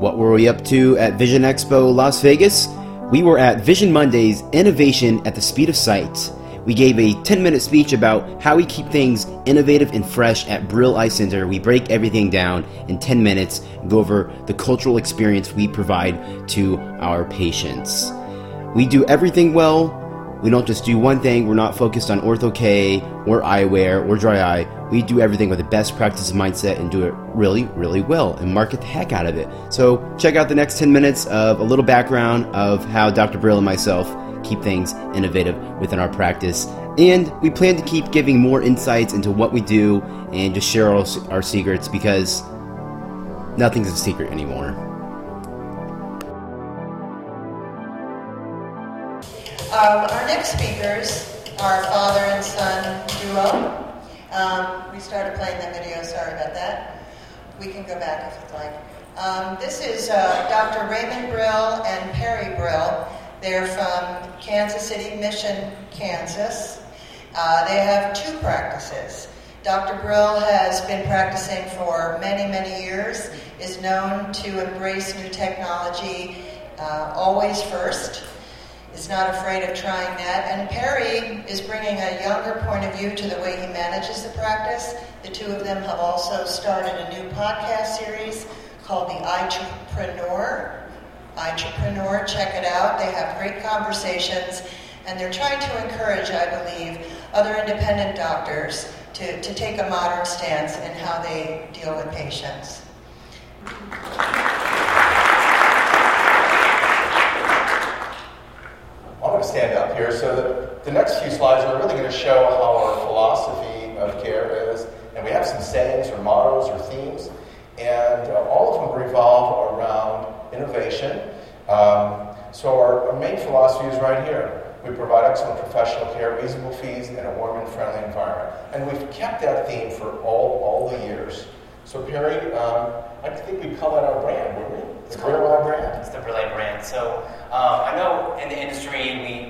What were we up to at Vision Expo Las Vegas? We were at Vision Mondays Innovation at the Speed of Sight. We gave a 10 minute speech about how we keep things innovative and fresh at Brill Eye Center. We break everything down in 10 minutes, and go over the cultural experience we provide to our patients. We do everything well. We don't just do one thing. We're not focused on ortho K or eyewear or dry eye. We do everything with the best practice mindset and do it really, really well and market the heck out of it. So check out the next 10 minutes of a little background of how Dr. Brill and myself keep things innovative within our practice. And we plan to keep giving more insights into what we do and just share our, our secrets because nothing's a secret anymore. Um, our next speakers are father and son duo. Um, we started playing that video, sorry about that. We can go back if you'd like. Um, this is uh, Dr. Raymond Brill and Perry Brill. They're from Kansas City Mission, Kansas. Uh, they have two practices. Dr. Brill has been practicing for many, many years, is known to embrace new technology uh, always first, is not afraid of trying that. And Perry is bringing a younger point of view to the way he manages the practice. The two of them have also started a new podcast series called The Entrepreneur. Entrepreneur, check it out. They have great conversations, and they're trying to encourage, I believe, other independent doctors to, to take a modern stance in how they deal with patients. I'm going to stand up here. So the, the next few slides are really going to show how our philosophy of care is. And we have some sayings or mottos or themes. And uh, all of them revolve around innovation. Um, so our, our main philosophy is right here. We provide excellent professional care, reasonable fees, and a warm and friendly environment. And we've kept that theme for all, all the years. So Perry, um, I think we call that our brand, wouldn't we? It's The called- Brill brand. It's the Relay brand. So um, I know in the industry,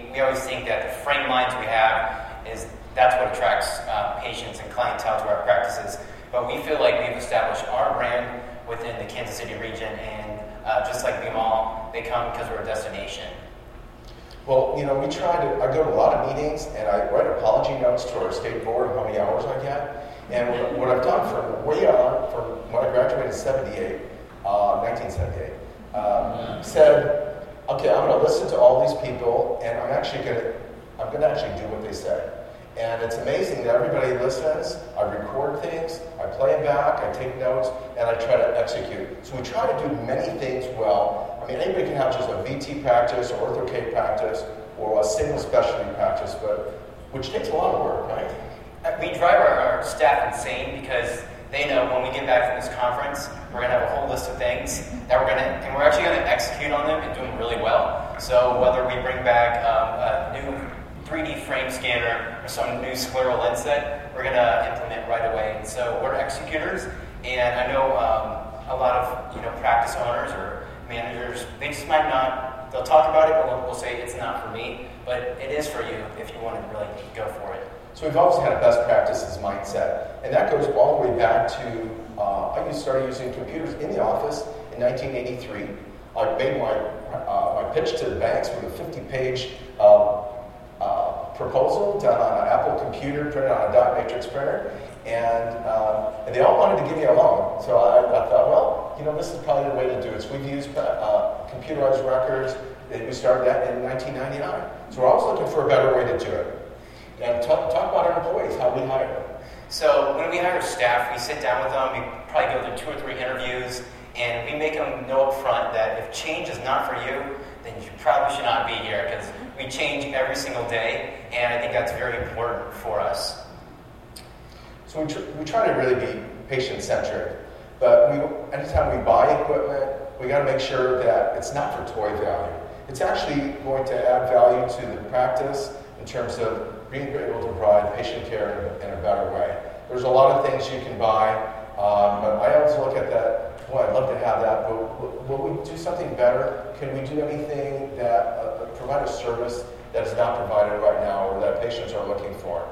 we, we always think that the frame lines we have is that's what attracts uh, patients and clientele to our practices. But we feel like we've established our brand within the Kansas City region, and uh, just like BMall, they come because we're a destination. Well, you know, we try to, I go to a lot of meetings and I write apology notes to our state board how many hours I get. And what, I've done from way on, from when I graduated in 78, uh, 1978, um, said, okay, I'm going to listen to all these people and I'm actually going to, I'm going to actually do what they say. And it's amazing that everybody listens. I record things, I play them back, I take notes, and I try to execute. So we try to do many things well. I mean, anybody can have just a VT practice or ortho practice or a single specialty practice, but which takes a lot of work, right? We drive our, our staff insane because they know when we get back from this conference, we're gonna have a whole list of things that we're gonna, and we're actually gonna execute on them and do them really well. So whether we bring back um, a new 3D frame scanner or some new scleral lens set, we're gonna implement right away. And so we're executors, and I know um, a lot of you know practice owners or managers, they just might not. They'll talk about it, but we'll, we'll say it's not for me. But it is for you if you want to really go for it. So we've always had a best practices mindset, and that goes all the way back to uh, I started using computers in the office in 1983. I made my uh, my pitch to the banks with a 50-page uh, uh, proposal done on an Apple computer, printed on a dot matrix printer, and uh, and they all wanted to give me a loan. So I, I thought, well, you know, this is probably the way to do it. So we've used uh, computerized records. We started that in 1999. So we're always looking for a better way to do it. And talk, talk about our employees, how we hire them. So when we hire staff, we sit down with them. We probably go through two or three interviews, and we make them know up front that if change is not for you, then you probably should not be here because we change every single day, and I think that's very important for us. So we, tr- we try to really be patient centric, but we, anytime we buy equipment, we got to make sure that it's not for toy value. It's actually going to add value to the practice in terms of being able to provide patient care in a, better way. There's a lot of things you can buy, um, but I always look at that. Boy, I'd love to have that, but will, we do something better? Can we do anything that uh, provide a service that is not provided right now or that patients are looking for?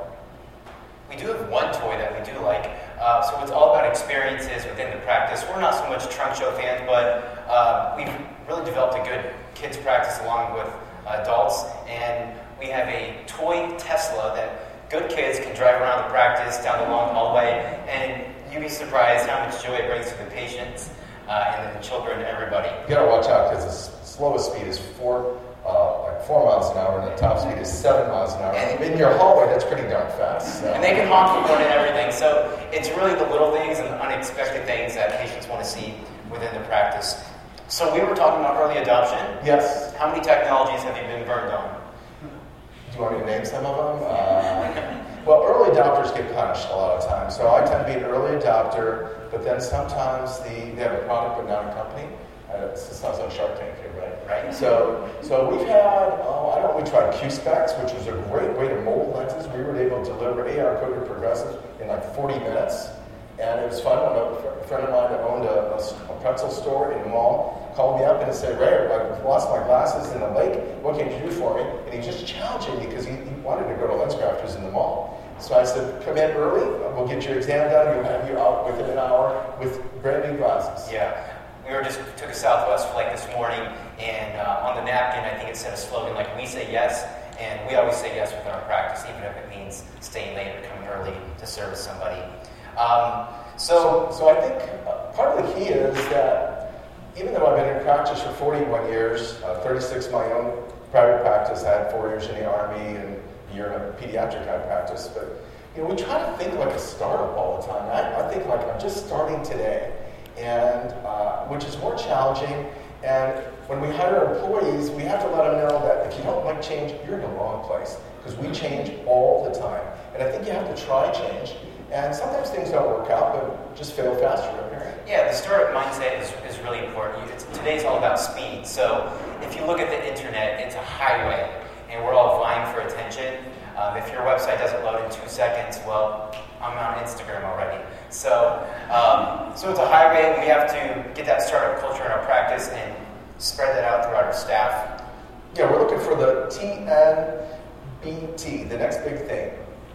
We do have one toy that we do like. Uh, so it's all about experiences within the practice. We're not so much trunk show fans, but uh, we've really developed a good kids practice along with adults, and we have a toy Tesla that good kids can drive around the practice down the long hallway, and you'd be surprised how much joy it brings to the patients uh, and the children and everybody. You gotta watch out because the slowest speed is four, uh, like four miles an hour, and the top speed is seven miles an hour. And in your hallway, that's pretty darn fast. So. And they can honk the horn and everything. So it's really the little things and the unexpected things that patients want to see within the practice. So we were talking about early adoption. Yes. How many technologies have you been burned on? You want me to name some of them? Uh, well, early adopters get punished a lot of times. So I tend to be an early adopter, but then sometimes the, they have a product but not a company. Uh, it sounds like Shark Tank here, right? Right. So, so we've had, oh, I don't know, we tried QSpex, which was a great way to mold lenses. We were able to deliver AR-coated progressive in like 40 minutes. And it was fun a friend of mine that owned a, a, pretzel store in the mall called me up and said, Ray, I lost my glasses in the lake. What can you do for me? And he just challenged me because he, he wanted to go to LensCrafters in the mall. So I said, come in early. We'll get your exam done. We'll have you out within an hour with brand new glasses. Yeah. We were just took a Southwest flight this morning, and uh, on the napkin, I think it said a slogan like "We say yes," and we always say yes within our practice, even if it means staying late or coming early to service somebody. Um, so, so, I think uh, part of the key is that even though I've been in practice for 41 years, uh, 36 my own private practice, I had four years in the Army and a year in a pediatric eye practice, but you know, we try to think like a startup all the time. I, I think like I'm just starting today, and uh, which is more challenging. And when we hire employees, we have to let them know that if you don't like change, you're in the wrong place because we change all the time. And I think you have to try change. And sometimes things don't work out, but just fail faster. Yeah, the startup mindset is, is really important. It's, today's all about speed. So if you look at the internet, it's a highway, and we're all vying for attention. Um, if your website doesn't load in two seconds, well, I'm on Instagram already. So, um, so it's a highway. and We have to get that startup culture in our practice and spread that out throughout our staff. Yeah, we're looking for the TNBT, the next big thing.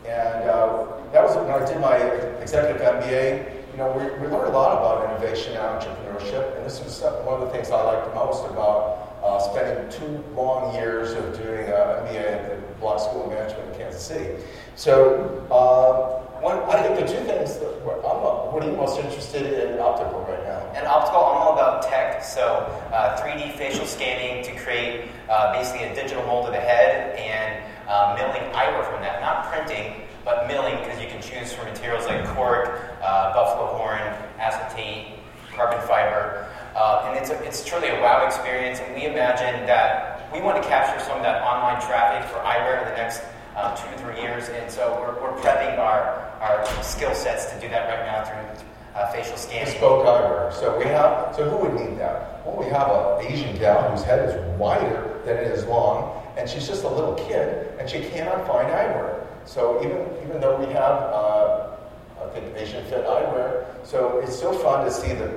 And uh, that was when I did my executive MBA. You know, we, we learned a lot about innovation and entrepreneurship, and this was one of the things I liked most about uh, spending two long years of doing an MBA at the Bloch School of Management in Kansas City. So, uh, one, I think the two things that I'm, what are you most interested in optical right now? In optical, I'm all about tech. So, uh, 3D facial scanning to create uh, basically a digital mold of the head and uh, milling eyewear from that. Not printing, but milling because you can choose from materials like cork, uh, buffalo horn, acetate, carbon fiber. Uh, and it's, a, it's truly a wow experience. And we imagine that we want to capture some of that online traffic for eyewear in the next um, two to three years. And so we're, we're prepping our, our skill sets to do that right now through uh, facial scanning. Bespoke eyewear. So we have. So who would need that? Well, we have an Asian gal whose head is wider than it is long, and she's just a little kid, and she cannot find eyewear. So even even though we have, uh, I think Asian fit eyewear, so it's so fun to see that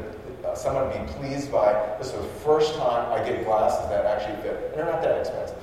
uh, someone be pleased by this was the first time I get glasses that actually fit, and they're not that expensive.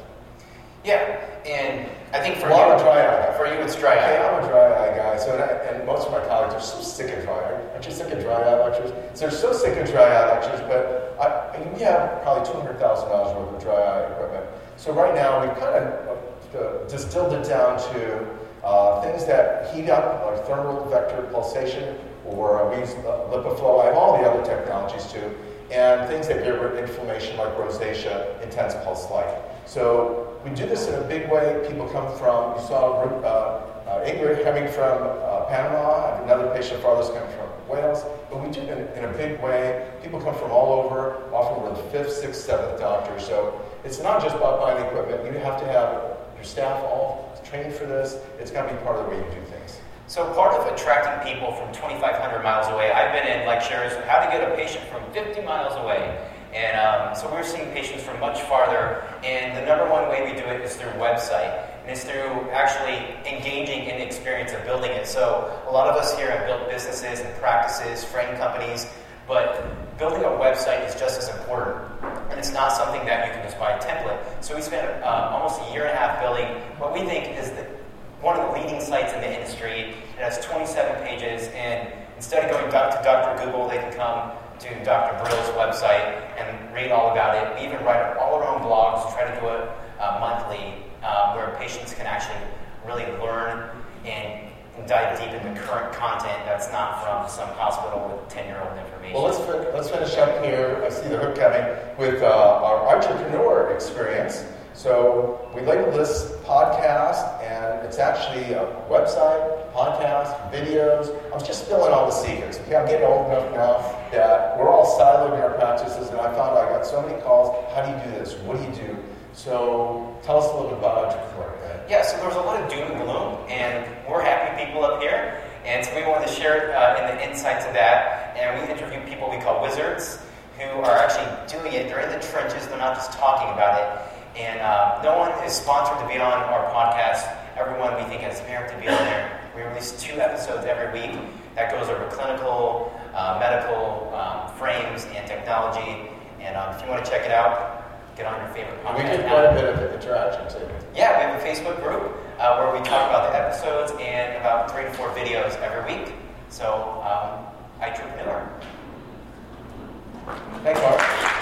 Yeah, and I think for well, you, I'm a dry eye For you, it's dry eye. Hey, I'm a dry eye guy. So, and, I, and, most of my colleagues are so sick of dry eye. Aren't you sick of dry eye lectures? So they're so sick of dry eye lectures, but I, I mean, we have probably $200,000 worth of dry eye equipment. So right now, we've kind of uh, distilled it down to uh, things that heat up, like thermal vector pulsation, or uh, we use LipiFlow. I have all the other technologies too, and things that of inflammation, like rosacea, intense pulse light. So we do this in a big way. People come from, you saw uh, uh, Ingrid coming from uh, Panama. Another patient farthest coming from Wales. But we do it in, in, a big way. People come from all over. Often we're the fifth, sixth, seventh doctor. So it's not just about buying equipment. You have to have your staff all trained for this. It's got to be part of the way you do things. So part of attracting people from 2,500 miles away, I've been in lectures how to get a patient from 50 miles away. And um, so we're seeing patients from much farther. And the number one way we do it is through website. And it's through actually engaging in the experience of building it. So a lot of us here have built businesses and practices, frame companies, but building a website is just as important. And it's not something that you can just buy a template. So we spent um, almost a year and a half building what we think is the, one of the leading sites in the industry. It has 27 pages, and instead of going to Dr. Google, they can come to Dr. Brill's website and read all about it. We even write all our own blogs, try to do it uh, monthly, um, where patients can actually really learn and dive deep into current content that's not from some hospital with 10 year old information. Well, let's, let's finish up here. I see the hook coming with uh, our entrepreneur experience. So we labeled this podcast, and it's actually a website, podcast, videos. I'm just spilling all the secrets. Okay, I'm getting old enough now that we're all siloed in our practices, and I found I got so many calls. How do you do this? What do you do? So tell us a little bit about entrepreneur. Yeah, so there's a lot of doom and gloom, and we're happy people up here, and so we wanted to share uh, in the insights of that. And we interview people we call wizards who are actually doing it. They're in the trenches. They're not just talking about it. And uh, no one is sponsored to be on our podcast. Everyone we think has merit to be on there. We release two episodes every week that goes over clinical, uh, medical um, frames, and technology. And um, if you want to check it out, get on your favorite podcast. We get quite a bit of interaction too. Yeah, we have a Facebook group uh, where we talk about the episodes and about three to four videos every week. So, um, entrepreneur. Thanks, Mark.